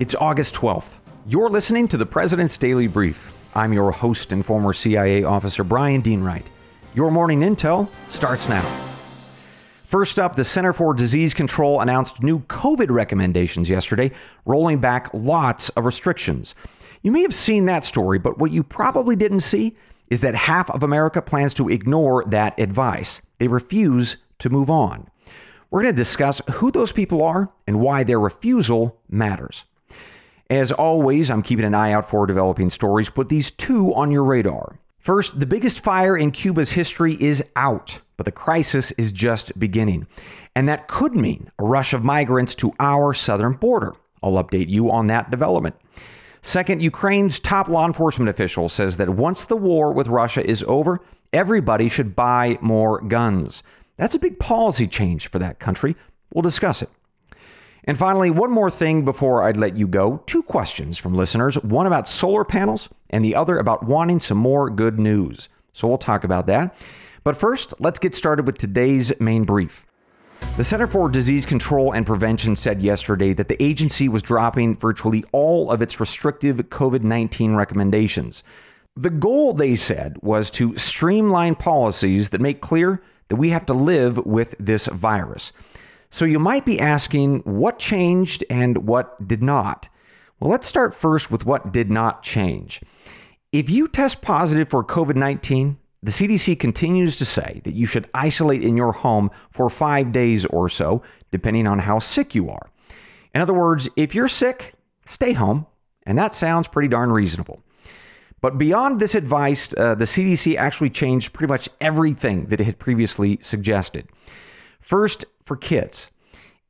It's August 12th. You're listening to the President's Daily Brief. I'm your host and former CIA officer Brian Dean Wright. Your morning intel starts now. First up, the Center for Disease Control announced new COVID recommendations yesterday, rolling back lots of restrictions. You may have seen that story, but what you probably didn't see is that half of America plans to ignore that advice. They refuse to move on. We're going to discuss who those people are and why their refusal matters. As always, I'm keeping an eye out for developing stories. Put these two on your radar. First, the biggest fire in Cuba's history is out, but the crisis is just beginning. And that could mean a rush of migrants to our southern border. I'll update you on that development. Second, Ukraine's top law enforcement official says that once the war with Russia is over, everybody should buy more guns. That's a big policy change for that country. We'll discuss it. And finally, one more thing before I'd let you go. Two questions from listeners one about solar panels, and the other about wanting some more good news. So we'll talk about that. But first, let's get started with today's main brief. The Center for Disease Control and Prevention said yesterday that the agency was dropping virtually all of its restrictive COVID 19 recommendations. The goal, they said, was to streamline policies that make clear that we have to live with this virus. So you might be asking what changed and what did not. Well, let's start first with what did not change. If you test positive for COVID 19, the CDC continues to say that you should isolate in your home for five days or so, depending on how sick you are. In other words, if you're sick, stay home, and that sounds pretty darn reasonable. But beyond this advice, uh, the CDC actually changed pretty much everything that it had previously suggested. First, for kids.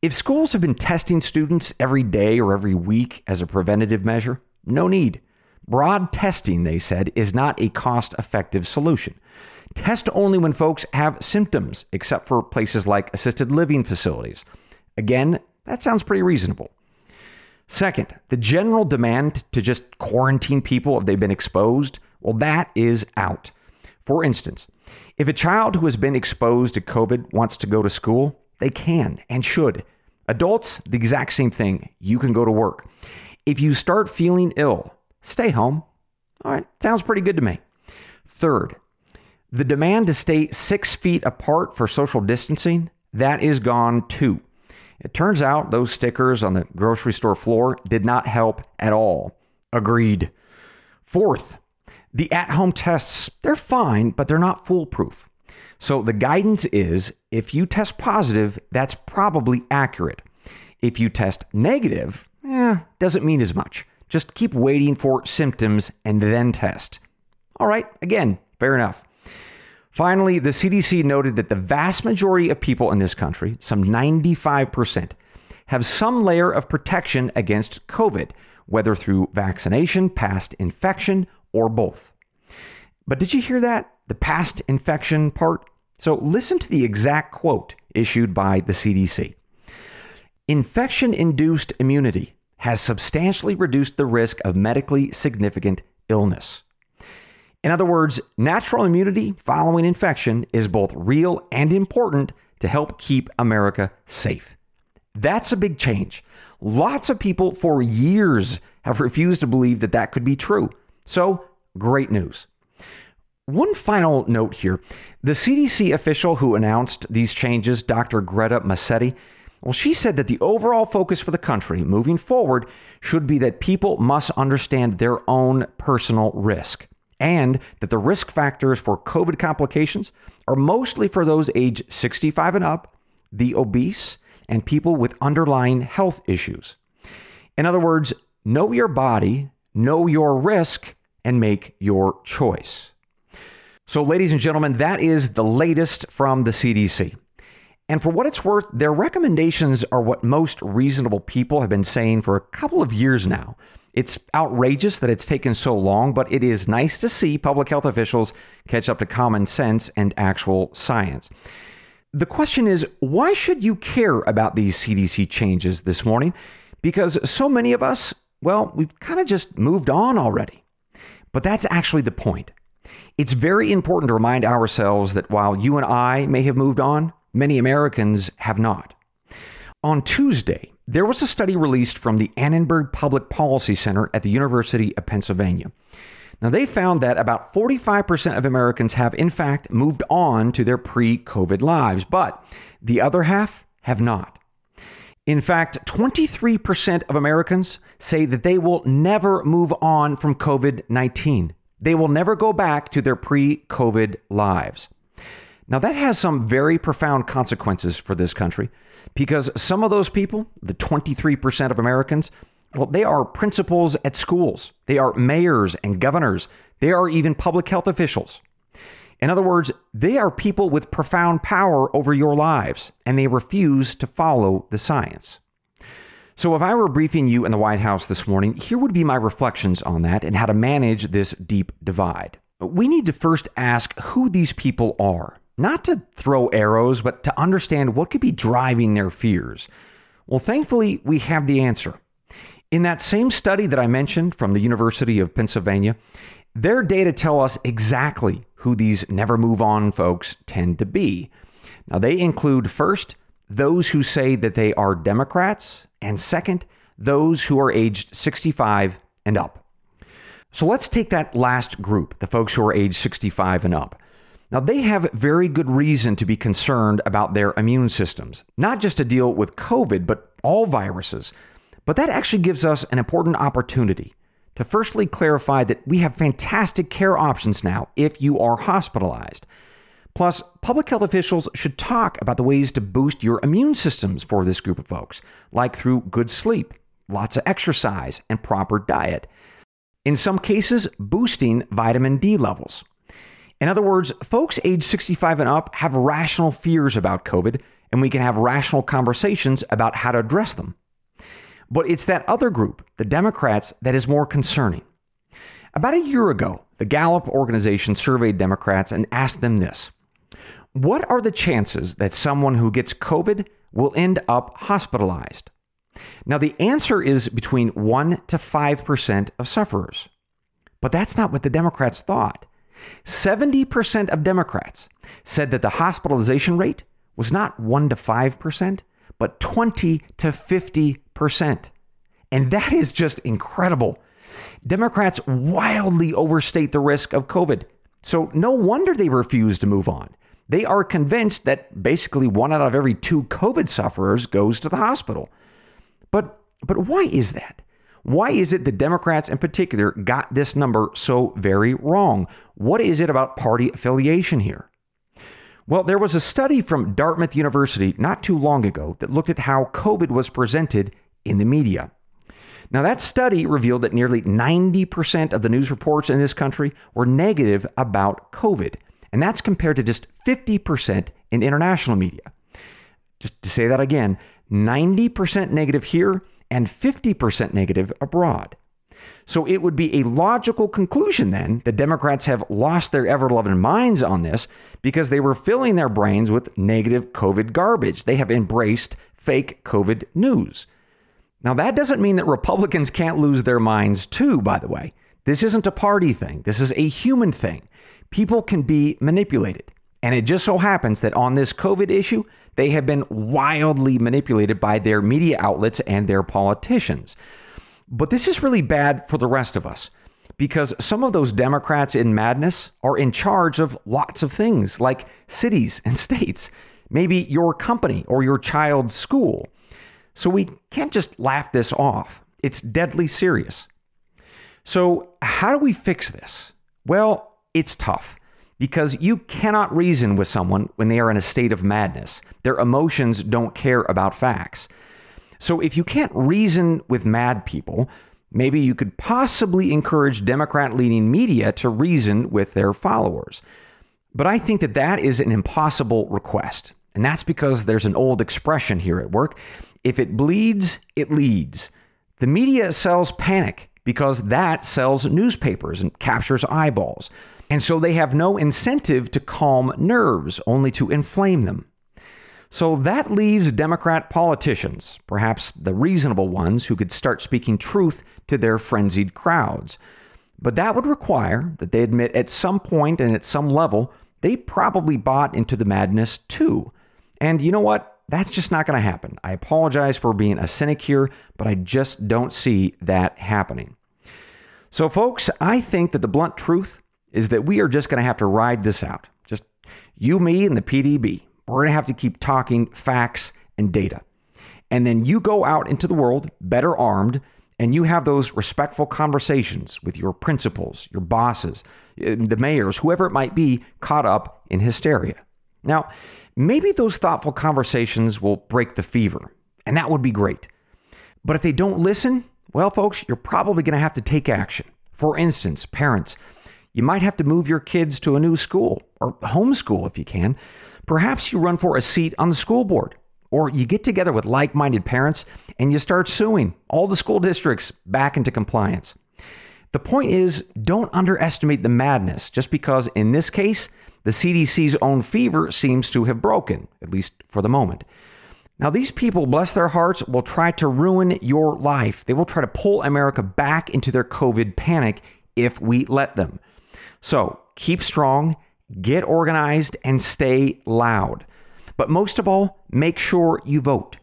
If schools have been testing students every day or every week as a preventative measure, no need. Broad testing, they said, is not a cost effective solution. Test only when folks have symptoms, except for places like assisted living facilities. Again, that sounds pretty reasonable. Second, the general demand to just quarantine people if they've been exposed, well, that is out. For instance, if a child who has been exposed to COVID wants to go to school, they can and should. Adults, the exact same thing. You can go to work. If you start feeling ill, stay home. All right, sounds pretty good to me. Third, the demand to stay six feet apart for social distancing, that is gone too. It turns out those stickers on the grocery store floor did not help at all. Agreed. Fourth, the at home tests, they're fine, but they're not foolproof. So the guidance is if you test positive, that's probably accurate. If you test negative, eh, doesn't mean as much. Just keep waiting for symptoms and then test. All right, again, fair enough. Finally, the CDC noted that the vast majority of people in this country, some 95%, have some layer of protection against COVID, whether through vaccination, past infection, or both. But did you hear that? The past infection part? So listen to the exact quote issued by the CDC. Infection induced immunity has substantially reduced the risk of medically significant illness. In other words, natural immunity following infection is both real and important to help keep America safe. That's a big change. Lots of people for years have refused to believe that that could be true. So, great news. One final note here the CDC official who announced these changes, Dr. Greta Massetti, well, she said that the overall focus for the country moving forward should be that people must understand their own personal risk and that the risk factors for COVID complications are mostly for those age 65 and up, the obese, and people with underlying health issues. In other words, know your body, know your risk, and make your choice. So, ladies and gentlemen, that is the latest from the CDC. And for what it's worth, their recommendations are what most reasonable people have been saying for a couple of years now. It's outrageous that it's taken so long, but it is nice to see public health officials catch up to common sense and actual science. The question is why should you care about these CDC changes this morning? Because so many of us, well, we've kind of just moved on already. But that's actually the point. It's very important to remind ourselves that while you and I may have moved on, many Americans have not. On Tuesday, there was a study released from the Annenberg Public Policy Center at the University of Pennsylvania. Now, they found that about 45% of Americans have, in fact, moved on to their pre COVID lives, but the other half have not. In fact, 23% of Americans say that they will never move on from COVID 19. They will never go back to their pre COVID lives. Now, that has some very profound consequences for this country because some of those people, the 23% of Americans, well, they are principals at schools, they are mayors and governors, they are even public health officials. In other words, they are people with profound power over your lives, and they refuse to follow the science. So, if I were briefing you in the White House this morning, here would be my reflections on that and how to manage this deep divide. We need to first ask who these people are, not to throw arrows, but to understand what could be driving their fears. Well, thankfully, we have the answer. In that same study that I mentioned from the University of Pennsylvania, their data tell us exactly who these never move on folks tend to be. Now, they include first, those who say that they are Democrats, and second, those who are aged 65 and up. So let's take that last group, the folks who are age 65 and up. Now, they have very good reason to be concerned about their immune systems, not just to deal with COVID, but all viruses. But that actually gives us an important opportunity to firstly clarify that we have fantastic care options now if you are hospitalized. Plus, public health officials should talk about the ways to boost your immune systems for this group of folks, like through good sleep, lots of exercise, and proper diet. In some cases, boosting vitamin D levels. In other words, folks age 65 and up have rational fears about COVID, and we can have rational conversations about how to address them. But it's that other group, the Democrats, that is more concerning. About a year ago, the Gallup organization surveyed Democrats and asked them this What are the chances that someone who gets COVID will end up hospitalized? Now, the answer is between 1 to 5% of sufferers. But that's not what the Democrats thought. 70% of Democrats said that the hospitalization rate was not 1 to 5%, but 20 to 50%. And that is just incredible. Democrats wildly overstate the risk of COVID. So no wonder they refuse to move on. They are convinced that basically one out of every two COVID sufferers goes to the hospital. But but why is that? Why is it the Democrats in particular got this number so very wrong? What is it about party affiliation here? Well, there was a study from Dartmouth University not too long ago that looked at how COVID was presented in the media. Now, that study revealed that nearly 90% of the news reports in this country were negative about COVID, and that's compared to just 50% in international media. Just to say that again 90% negative here and 50% negative abroad. So it would be a logical conclusion then that Democrats have lost their ever loving minds on this because they were filling their brains with negative COVID garbage. They have embraced fake COVID news. Now, that doesn't mean that Republicans can't lose their minds too, by the way. This isn't a party thing, this is a human thing. People can be manipulated. And it just so happens that on this COVID issue, they have been wildly manipulated by their media outlets and their politicians. But this is really bad for the rest of us because some of those Democrats in madness are in charge of lots of things like cities and states, maybe your company or your child's school. So we can't just laugh this off. It's deadly serious. So, how do we fix this? Well, it's tough because you cannot reason with someone when they are in a state of madness. Their emotions don't care about facts. So if you can't reason with mad people, maybe you could possibly encourage Democrat leaning media to reason with their followers. But I think that that is an impossible request. And that's because there's an old expression here at work if it bleeds, it leads. The media sells panic because that sells newspapers and captures eyeballs. And so they have no incentive to calm nerves, only to inflame them. So that leaves Democrat politicians, perhaps the reasonable ones who could start speaking truth to their frenzied crowds. But that would require that they admit at some point and at some level they probably bought into the madness too. And you know what? that's just not going to happen. I apologize for being a cynic here, but I just don't see that happening. So, folks, I think that the blunt truth is that we are just going to have to ride this out. Just you, me, and the PDB. We're going to have to keep talking facts and data. And then you go out into the world better armed and you have those respectful conversations with your principals, your bosses, eh, the mayors, whoever it might be, caught up in hysteria. Now, maybe those thoughtful conversations will break the fever, and that would be great. But if they don't listen, well, folks, you're probably going to have to take action. For instance, parents, you might have to move your kids to a new school or homeschool if you can. Perhaps you run for a seat on the school board. Or you get together with like minded parents and you start suing all the school districts back into compliance. The point is, don't underestimate the madness just because, in this case, the CDC's own fever seems to have broken, at least for the moment. Now, these people, bless their hearts, will try to ruin your life. They will try to pull America back into their COVID panic if we let them. So keep strong, get organized, and stay loud. But most of all, make sure you vote.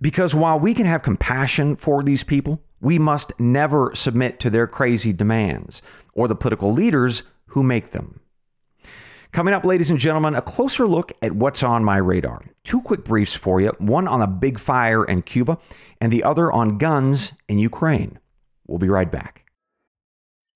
Because while we can have compassion for these people, we must never submit to their crazy demands or the political leaders who make them. Coming up, ladies and gentlemen, a closer look at what's on my radar. Two quick briefs for you one on a big fire in Cuba, and the other on guns in Ukraine. We'll be right back.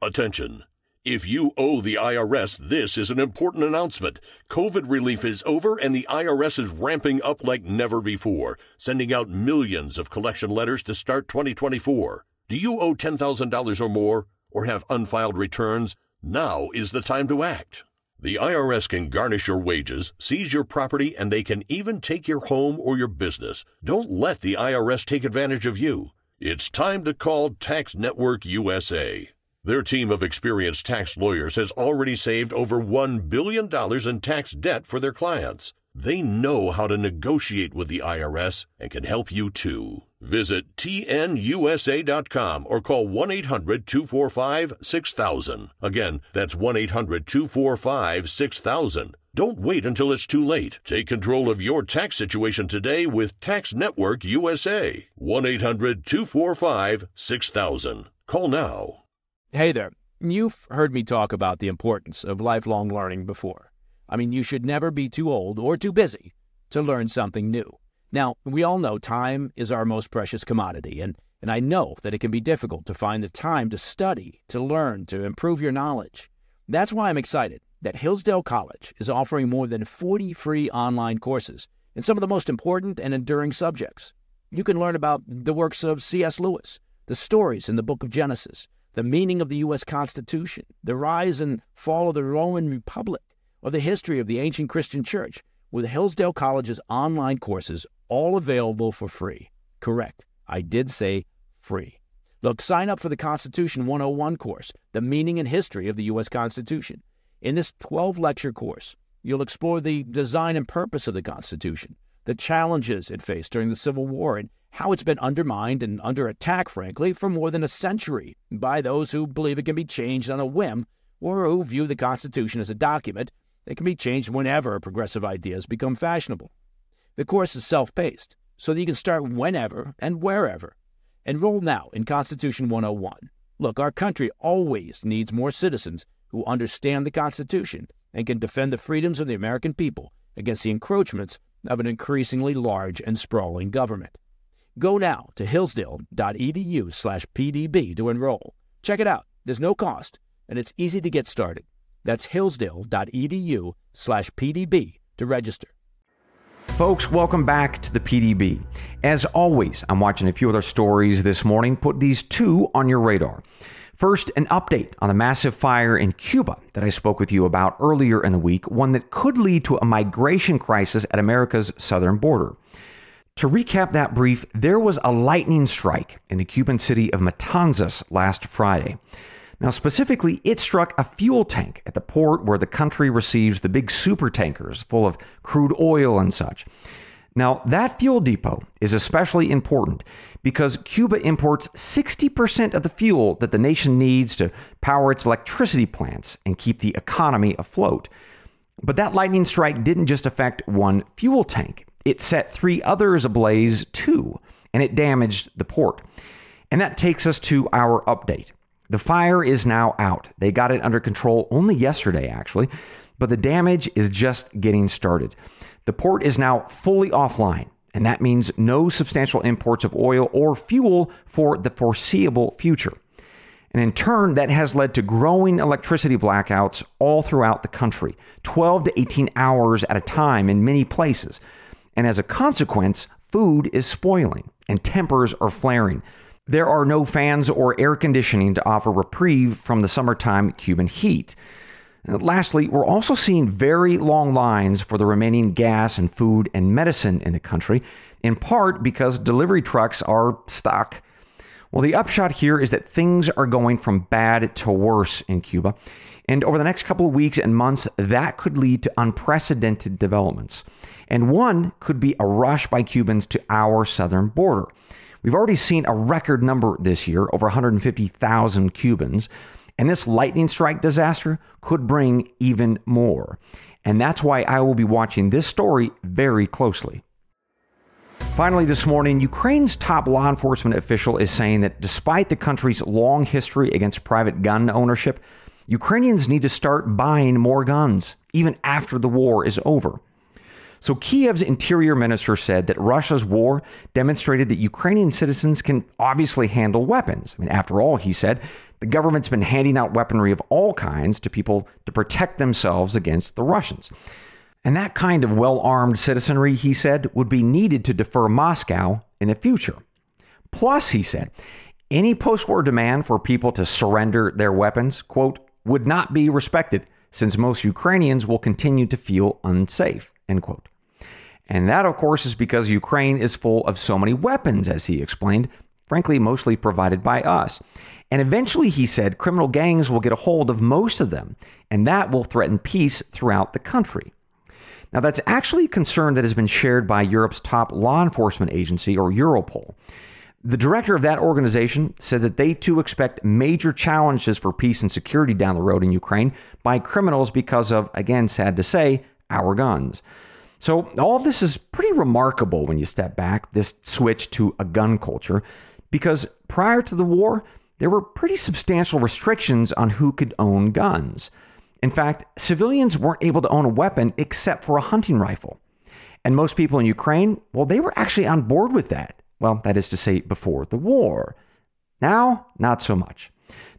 Attention. If you owe the IRS, this is an important announcement. COVID relief is over and the IRS is ramping up like never before, sending out millions of collection letters to start 2024. Do you owe $10,000 or more or have unfiled returns? Now is the time to act. The IRS can garnish your wages, seize your property, and they can even take your home or your business. Don't let the IRS take advantage of you. It's time to call Tax Network USA. Their team of experienced tax lawyers has already saved over $1 billion in tax debt for their clients. They know how to negotiate with the IRS and can help you too. Visit tnusa.com or call 1 800 245 6000. Again, that's 1 800 245 6000. Don't wait until it's too late. Take control of your tax situation today with Tax Network USA. 1 800 245 6000. Call now. Hey there. You've heard me talk about the importance of lifelong learning before. I mean, you should never be too old or too busy to learn something new. Now, we all know time is our most precious commodity, and, and I know that it can be difficult to find the time to study, to learn, to improve your knowledge. That's why I'm excited that Hillsdale College is offering more than 40 free online courses in some of the most important and enduring subjects. You can learn about the works of C.S. Lewis, the stories in the book of Genesis, the meaning of the U.S. Constitution, the rise and fall of the Roman Republic, or the history of the ancient Christian church, with Hillsdale College's online courses, all available for free. Correct. I did say free. Look, sign up for the Constitution 101 course, The Meaning and History of the U.S. Constitution. In this 12 lecture course, you'll explore the design and purpose of the Constitution, the challenges it faced during the Civil War, and how it's been undermined and under attack, frankly, for more than a century by those who believe it can be changed on a whim or who view the Constitution as a document that can be changed whenever progressive ideas become fashionable. The course is self paced, so that you can start whenever and wherever. Enroll now in Constitution 101. Look, our country always needs more citizens who understand the Constitution and can defend the freedoms of the American people against the encroachments of an increasingly large and sprawling government. Go now to hillsdale.edu slash PDB to enroll. Check it out. There's no cost, and it's easy to get started. That's hillsdale.edu slash PDB to register. Folks, welcome back to the PDB. As always, I'm watching a few other stories this morning. Put these two on your radar. First, an update on the massive fire in Cuba that I spoke with you about earlier in the week, one that could lead to a migration crisis at America's southern border. To recap that brief, there was a lightning strike in the Cuban city of Matanzas last Friday. Now, specifically, it struck a fuel tank at the port where the country receives the big super tankers full of crude oil and such. Now, that fuel depot is especially important because Cuba imports 60% of the fuel that the nation needs to power its electricity plants and keep the economy afloat. But that lightning strike didn't just affect one fuel tank. It set three others ablaze too, and it damaged the port. And that takes us to our update. The fire is now out. They got it under control only yesterday, actually, but the damage is just getting started. The port is now fully offline, and that means no substantial imports of oil or fuel for the foreseeable future. And in turn, that has led to growing electricity blackouts all throughout the country, 12 to 18 hours at a time in many places. And as a consequence, food is spoiling and tempers are flaring. There are no fans or air conditioning to offer reprieve from the summertime Cuban heat. And lastly, we're also seeing very long lines for the remaining gas and food and medicine in the country, in part because delivery trucks are stuck. Well, the upshot here is that things are going from bad to worse in Cuba. And over the next couple of weeks and months, that could lead to unprecedented developments. And one could be a rush by Cubans to our southern border. We've already seen a record number this year, over 150,000 Cubans. And this lightning strike disaster could bring even more. And that's why I will be watching this story very closely. Finally, this morning, Ukraine's top law enforcement official is saying that despite the country's long history against private gun ownership, Ukrainians need to start buying more guns, even after the war is over. So, Kiev's interior minister said that Russia's war demonstrated that Ukrainian citizens can obviously handle weapons. I mean, after all, he said, the government's been handing out weaponry of all kinds to people to protect themselves against the Russians. And that kind of well armed citizenry, he said, would be needed to defer Moscow in the future. Plus, he said, any post war demand for people to surrender their weapons, quote, would not be respected since most Ukrainians will continue to feel unsafe, end quote. And that, of course, is because Ukraine is full of so many weapons, as he explained, frankly, mostly provided by us. And eventually, he said, criminal gangs will get a hold of most of them, and that will threaten peace throughout the country. Now, that's actually a concern that has been shared by Europe's top law enforcement agency, or Europol. The director of that organization said that they too expect major challenges for peace and security down the road in Ukraine by criminals because of, again, sad to say, our guns. So, all this is pretty remarkable when you step back, this switch to a gun culture, because prior to the war, there were pretty substantial restrictions on who could own guns. In fact, civilians weren't able to own a weapon except for a hunting rifle. And most people in Ukraine, well, they were actually on board with that. Well, that is to say, before the war. Now, not so much.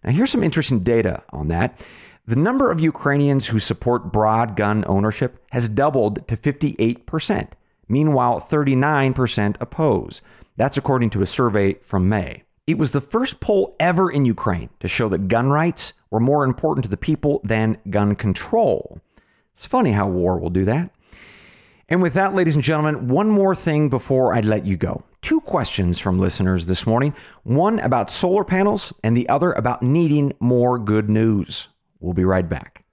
Now, here's some interesting data on that. The number of Ukrainians who support broad gun ownership has doubled to 58%. Meanwhile, 39% oppose. That's according to a survey from May. It was the first poll ever in Ukraine to show that gun rights were more important to the people than gun control. It's funny how war will do that. And with that, ladies and gentlemen, one more thing before I let you go. Two questions from listeners this morning one about solar panels, and the other about needing more good news. We'll be right back.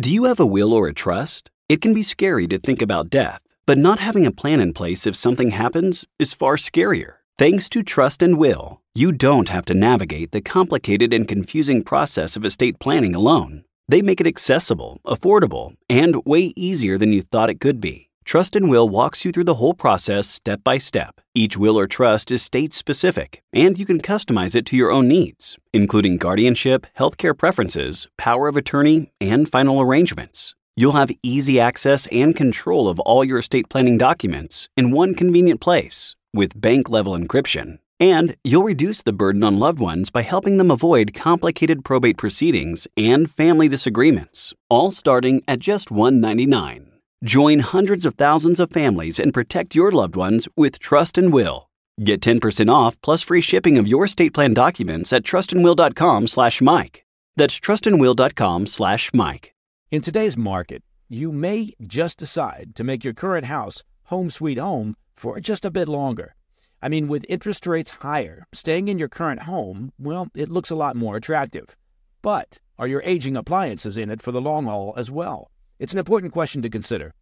Do you have a will or a trust? It can be scary to think about death, but not having a plan in place if something happens is far scarier. Thanks to Trust and Will, you don't have to navigate the complicated and confusing process of estate planning alone. They make it accessible, affordable, and way easier than you thought it could be. Trust and Will walks you through the whole process step by step. Each will or trust is state specific, and you can customize it to your own needs, including guardianship, healthcare preferences, power of attorney, and final arrangements. You'll have easy access and control of all your estate planning documents in one convenient place with bank level encryption. And you'll reduce the burden on loved ones by helping them avoid complicated probate proceedings and family disagreements, all starting at just 199. Join hundreds of thousands of families and protect your loved ones with Trust and Will. Get 10% off plus free shipping of your estate plan documents at trustandwill.com slash Mike. That's trustandwill.com slash Mike. In today's market, you may just decide to make your current house home sweet home for just a bit longer. I mean, with interest rates higher, staying in your current home, well, it looks a lot more attractive. But are your aging appliances in it for the long haul as well? It's an important question to consider.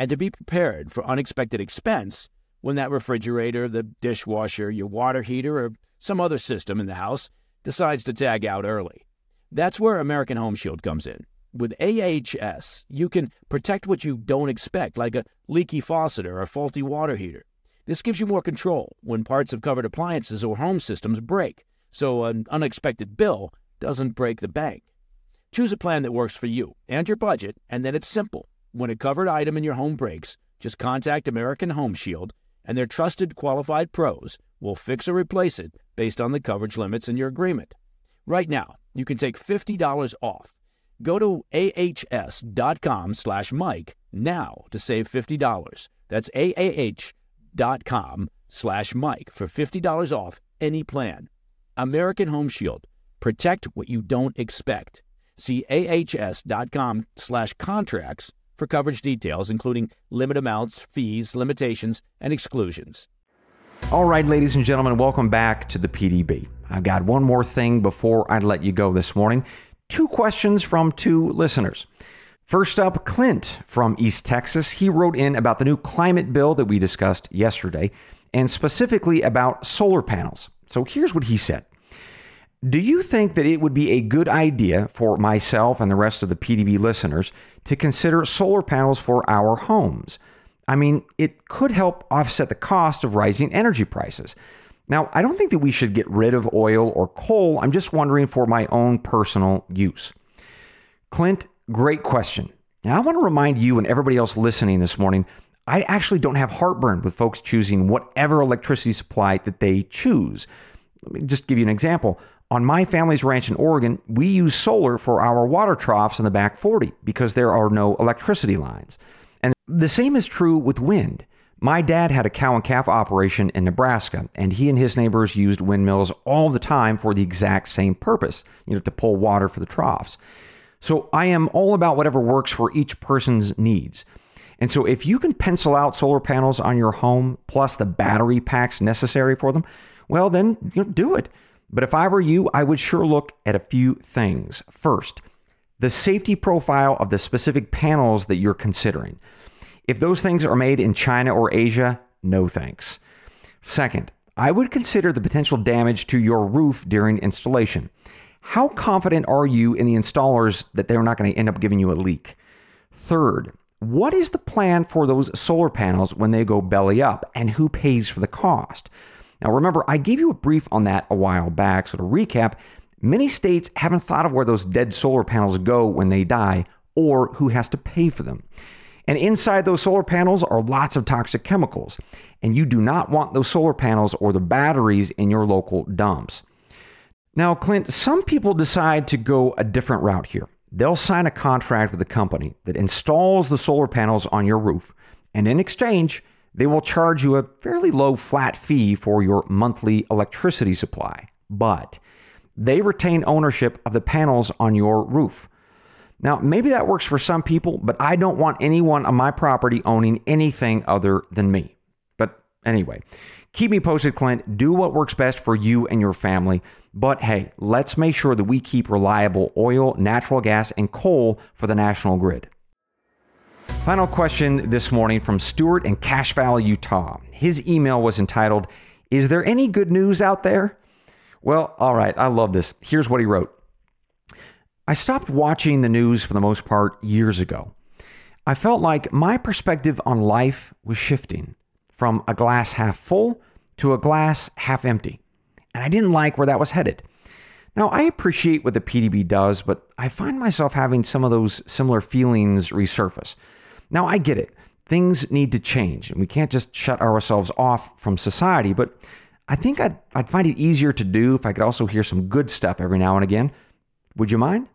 And to be prepared for unexpected expense when that refrigerator, the dishwasher, your water heater, or some other system in the house decides to tag out early. That's where American Home Shield comes in. With AHS, you can protect what you don't expect, like a leaky faucet or a faulty water heater. This gives you more control when parts of covered appliances or home systems break, so an unexpected bill doesn't break the bank. Choose a plan that works for you and your budget, and then it's simple. When a covered item in your home breaks, just contact American Home Shield, and their trusted qualified pros will fix or replace it based on the coverage limits in your agreement. Right now, you can take $50 off. Go to ahs.com slash Mike now to save $50. That's ahs.com slash Mike for $50 off any plan. American Home Shield. Protect what you don't expect. See ahs.com slash contracts for coverage details, including limit amounts, fees, limitations, and exclusions. All right, ladies and gentlemen, welcome back to the PDB. I've got one more thing before I let you go this morning. Two questions from two listeners. First up, Clint from East Texas. He wrote in about the new climate bill that we discussed yesterday, and specifically about solar panels. So here's what he said Do you think that it would be a good idea for myself and the rest of the PDB listeners to consider solar panels for our homes? I mean, it could help offset the cost of rising energy prices. Now, I don't think that we should get rid of oil or coal. I'm just wondering for my own personal use. Clint, great question. Now, I want to remind you and everybody else listening this morning I actually don't have heartburn with folks choosing whatever electricity supply that they choose. Let me just give you an example. On my family's ranch in Oregon, we use solar for our water troughs in the back 40 because there are no electricity lines. And the same is true with wind. My dad had a cow and calf operation in Nebraska, and he and his neighbors used windmills all the time for the exact same purpose, you know, to pull water for the troughs. So I am all about whatever works for each person's needs. And so if you can pencil out solar panels on your home plus the battery packs necessary for them, well, then you know, do it. But if I were you, I would sure look at a few things. First, the safety profile of the specific panels that you're considering. If those things are made in China or Asia, no thanks. Second, I would consider the potential damage to your roof during installation. How confident are you in the installers that they're not going to end up giving you a leak? Third, what is the plan for those solar panels when they go belly up and who pays for the cost? Now, remember, I gave you a brief on that a while back. So, to recap, many states haven't thought of where those dead solar panels go when they die or who has to pay for them. And inside those solar panels are lots of toxic chemicals. And you do not want those solar panels or the batteries in your local dumps. Now, Clint, some people decide to go a different route here. They'll sign a contract with a company that installs the solar panels on your roof, and in exchange, they will charge you a fairly low flat fee for your monthly electricity supply. But they retain ownership of the panels on your roof. Now, maybe that works for some people, but I don't want anyone on my property owning anything other than me. But anyway, keep me posted, Clint. Do what works best for you and your family. But hey, let's make sure that we keep reliable oil, natural gas, and coal for the national grid. Final question this morning from Stuart in Cache Valley, Utah. His email was entitled, Is there any good news out there? Well, all right, I love this. Here's what he wrote I stopped watching the news for the most part years ago. I felt like my perspective on life was shifting from a glass half full to a glass half empty, and I didn't like where that was headed. Now, I appreciate what the PDB does, but I find myself having some of those similar feelings resurface. Now, I get it. Things need to change, and we can't just shut ourselves off from society, but I think I'd, I'd find it easier to do if I could also hear some good stuff every now and again. Would you mind?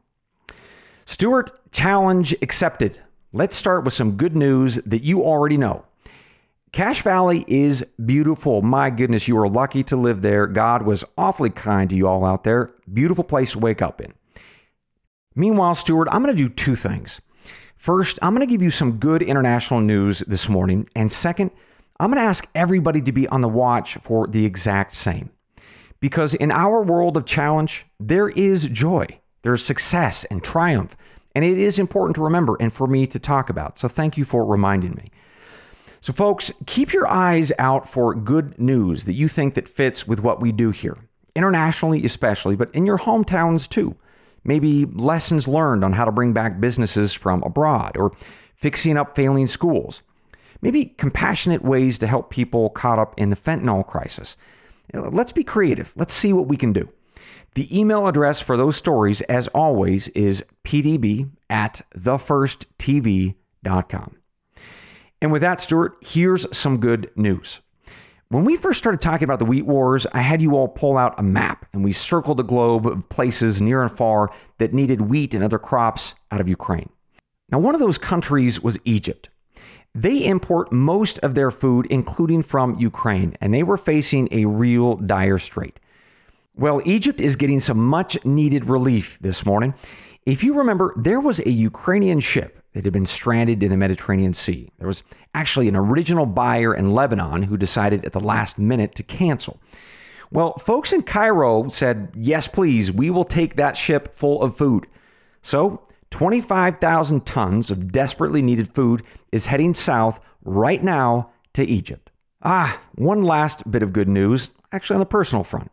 Stuart, challenge accepted. Let's start with some good news that you already know. Cache Valley is beautiful. My goodness, you are lucky to live there. God was awfully kind to you all out there. Beautiful place to wake up in. Meanwhile, Stuart, I'm going to do two things. First, I'm going to give you some good international news this morning. And second, I'm going to ask everybody to be on the watch for the exact same. Because in our world of challenge, there is joy. There's success and triumph, and it is important to remember and for me to talk about. So thank you for reminding me. So folks, keep your eyes out for good news that you think that fits with what we do here. Internationally especially, but in your hometowns too. maybe lessons learned on how to bring back businesses from abroad, or fixing up failing schools, maybe compassionate ways to help people caught up in the fentanyl crisis. Let's be creative. Let's see what we can do. The email address for those stories, as always, is pdb at thefirsttv.com. And with that, Stuart, here's some good news. When we first started talking about the wheat wars, I had you all pull out a map and we circled the globe of places near and far that needed wheat and other crops out of Ukraine. Now, one of those countries was Egypt. They import most of their food, including from Ukraine, and they were facing a real dire strait. Well, Egypt is getting some much needed relief this morning. If you remember, there was a Ukrainian ship that had been stranded in the Mediterranean Sea. There was actually an original buyer in Lebanon who decided at the last minute to cancel. Well, folks in Cairo said, yes, please, we will take that ship full of food. So 25,000 tons of desperately needed food is heading south right now to Egypt. Ah, one last bit of good news, actually on the personal front.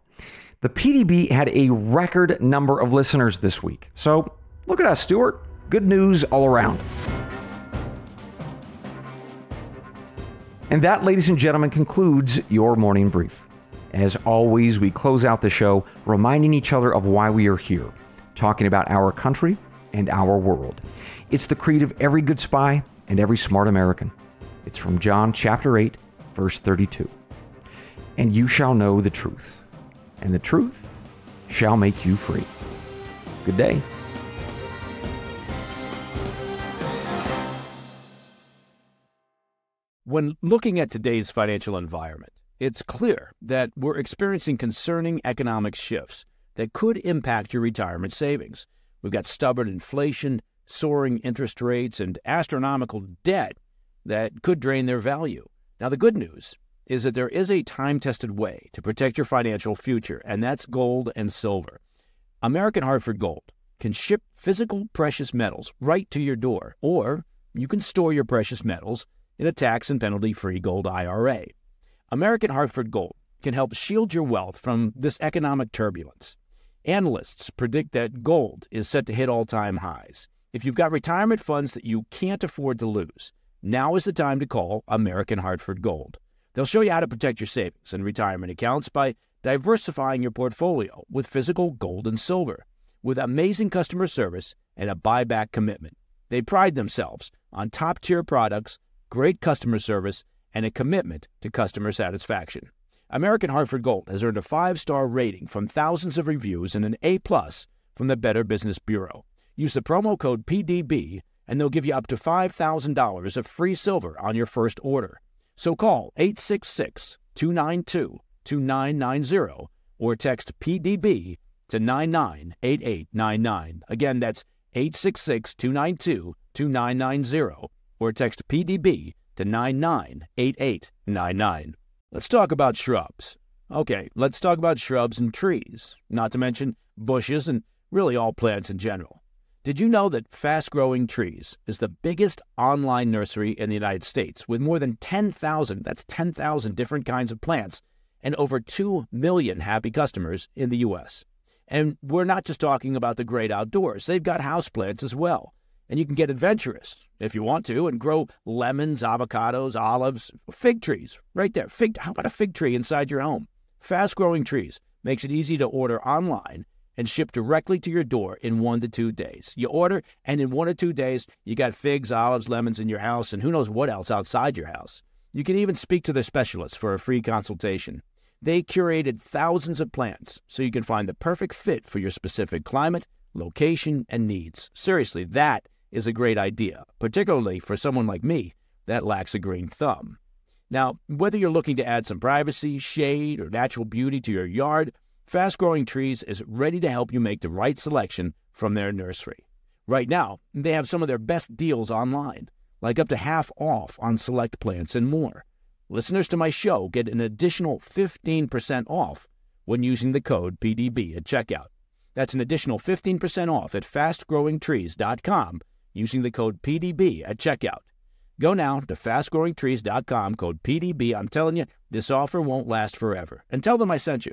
The PDB had a record number of listeners this week. So look at us, Stuart. Good news all around. And that, ladies and gentlemen, concludes your morning brief. As always, we close out the show reminding each other of why we are here, talking about our country and our world. It's the creed of every good spy and every smart American. It's from John chapter 8, verse 32. And you shall know the truth, and the truth shall make you free. Good day. When looking at today's financial environment, it's clear that we're experiencing concerning economic shifts that could impact your retirement savings. We've got stubborn inflation, soaring interest rates, and astronomical debt that could drain their value. Now, the good news is that there is a time tested way to protect your financial future, and that's gold and silver. American Hartford Gold can ship physical precious metals right to your door, or you can store your precious metals in a tax and penalty free gold IRA. American Hartford Gold can help shield your wealth from this economic turbulence. Analysts predict that gold is set to hit all time highs. If you've got retirement funds that you can't afford to lose, now is the time to call American Hartford Gold. They'll show you how to protect your savings and retirement accounts by diversifying your portfolio with physical gold and silver. With amazing customer service and a buyback commitment, they pride themselves on top tier products, great customer service, and a commitment to customer satisfaction. American Hartford Gold has earned a five star rating from thousands of reviews and an A plus from the Better Business Bureau. Use the promo code PDB and they'll give you up to $5,000 of free silver on your first order. So call 866 292 2990 or text PDB to 998899. Again, that's 866 292 2990 or text PDB to 998899. Let's talk about shrubs. Okay, let's talk about shrubs and trees, not to mention bushes and really all plants in general. Did you know that Fast Growing Trees is the biggest online nursery in the United States with more than 10,000, that's 10,000 different kinds of plants and over 2 million happy customers in the US? And we're not just talking about the great outdoors. They've got houseplants as well. And you can get adventurous if you want to and grow lemons, avocados, olives, fig trees right there. Fig how about a fig tree inside your home? Fast growing trees makes it easy to order online and shipped directly to your door in one to two days. You order, and in one to two days, you got figs, olives, lemons in your house, and who knows what else outside your house. You can even speak to the specialists for a free consultation. They curated thousands of plants so you can find the perfect fit for your specific climate, location, and needs. Seriously, that is a great idea, particularly for someone like me that lacks a green thumb. Now, whether you're looking to add some privacy, shade, or natural beauty to your yard, Fast Growing Trees is ready to help you make the right selection from their nursery. Right now, they have some of their best deals online, like up to half off on select plants and more. Listeners to my show get an additional 15% off when using the code PDB at checkout. That's an additional 15% off at fastgrowingtrees.com using the code PDB at checkout. Go now to fastgrowingtrees.com, code PDB. I'm telling you, this offer won't last forever. And tell them I sent you.